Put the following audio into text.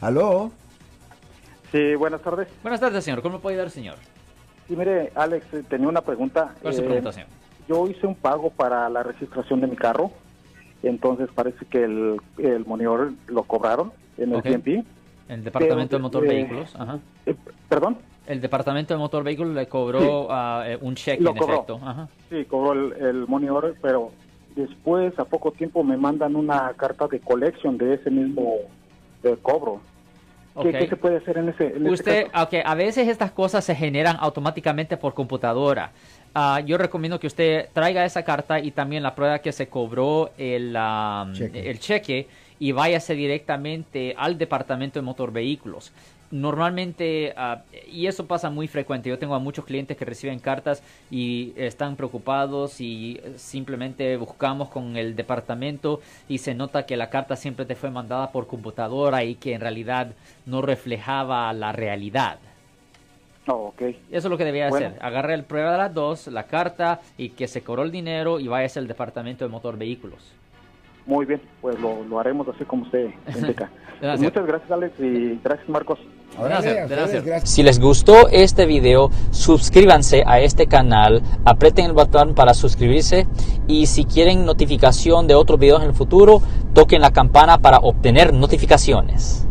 ¿Aló? Sí, buenas tardes. Buenas tardes, señor. ¿Cómo me puede ayudar, señor? Sí, mire, Alex, eh, tenía una pregunta. ¿Cuál es su Eh, pregunta, señor? Yo hice un pago para la registración de mi carro, entonces parece que el, el monitor lo cobraron en el Ok. TMP. El Departamento de Motor eh, Vehículos. Ajá. Eh, ¿Perdón? El Departamento de Motor Vehículos le cobró eh, un cheque, Lo en cobró. efecto. Ajá. Sí, cobró el, el monitor, pero después, a poco tiempo, me mandan una carta de colección de ese mismo cobro. ¿Qué, se puede hacer en ese, en Usted, caso? ok, a veces estas cosas se generan automáticamente por computadora. Ah, yo recomiendo que usted traiga esa carta y también la prueba que se cobró el, ah, Cheque. el cheque y váyase directamente al departamento de motor vehículos. Normalmente, ah, y eso pasa muy frecuente, yo tengo a muchos clientes que reciben cartas y están preocupados y simplemente buscamos con el departamento y se nota que la carta siempre te fue mandada por computadora y que en realidad no reflejaba la realidad. Oh. Eso es lo que debía Bueno. hacer. Agarre el prueba de las dos, la carta y que se cobró el dinero y váyase al departamento de motor vehículos. Muy bien, pues lo, lo haremos así como usted indica. Pues Gracias. muchas gracias, Alex, y gracias, Marcos. Gracias, gracias. gracias. Si les gustó este video, suscríbanse a este canal, aprieten el botón para suscribirse y si quieren notificación de otros videos en el futuro, toquen la campana para obtener notificaciones.